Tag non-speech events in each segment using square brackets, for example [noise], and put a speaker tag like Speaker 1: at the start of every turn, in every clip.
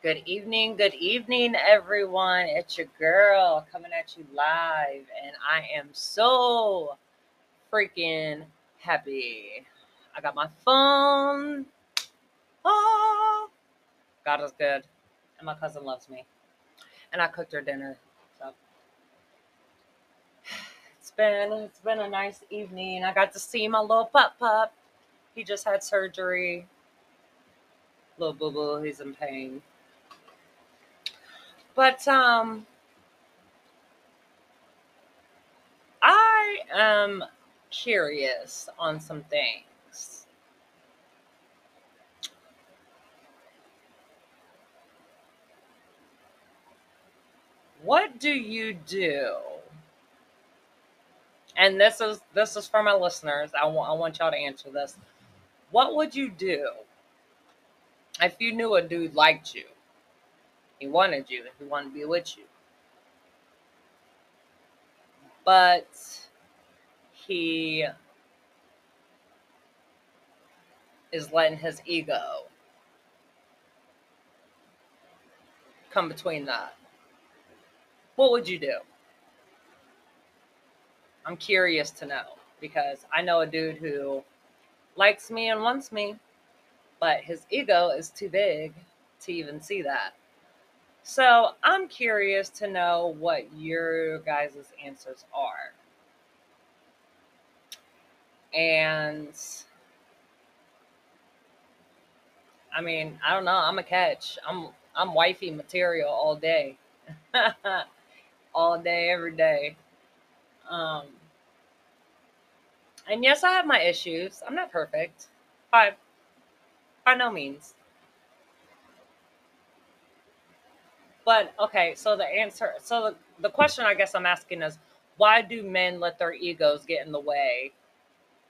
Speaker 1: Good evening, good evening, everyone. It's your girl coming at you live, and I am so freaking happy. I got my phone. Oh, God is good, and my cousin loves me, and I cooked her dinner. So it's been it's been a nice evening. I got to see my little pup pup. He just had surgery. Little boo boo, he's in pain. But um I am curious on some things. What do you do? And this is this is for my listeners. I want I want y'all to answer this. What would you do if you knew a dude liked you? He wanted you, and he wanted to be with you. But he is letting his ego come between that. What would you do? I'm curious to know because I know a dude who likes me and wants me, but his ego is too big to even see that. So I'm curious to know what your guys' answers are. And I mean, I don't know. I'm a catch. I'm I'm wifey material all day. [laughs] all day, every day. Um and yes, I have my issues. I'm not perfect. By by no means. But okay, so the answer, so the, the question I guess I'm asking is why do men let their egos get in the way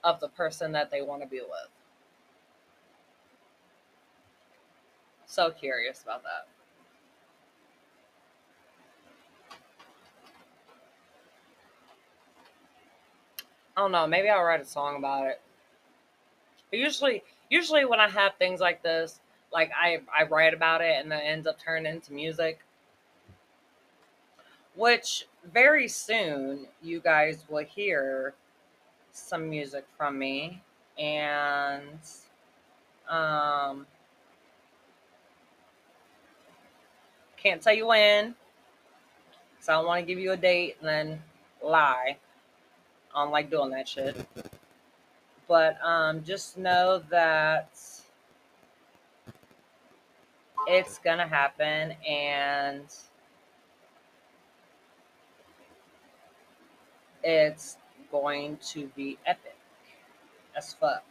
Speaker 1: of the person that they want to be with? So curious about that. I don't know. Maybe I'll write a song about it. But usually, usually when I have things like this, like I I write about it and it ends up turning into music which very soon you guys will hear some music from me and um can't tell you when because i don't want to give you a date and then lie. I don't like doing that shit. [laughs] But um just know that it's gonna happen and it's going to be epic as fuck.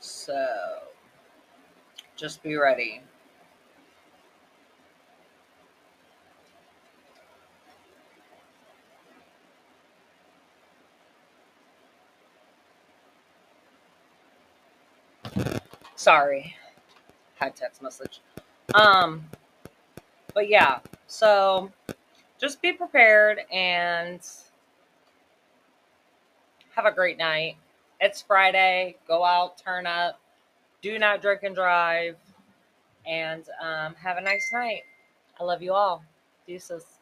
Speaker 1: So just be ready. Sorry. Had text message. Um but yeah, so just be prepared and have a great night. It's Friday. Go out, turn up, do not drink and drive, and um, have a nice night. I love you all. Deuces.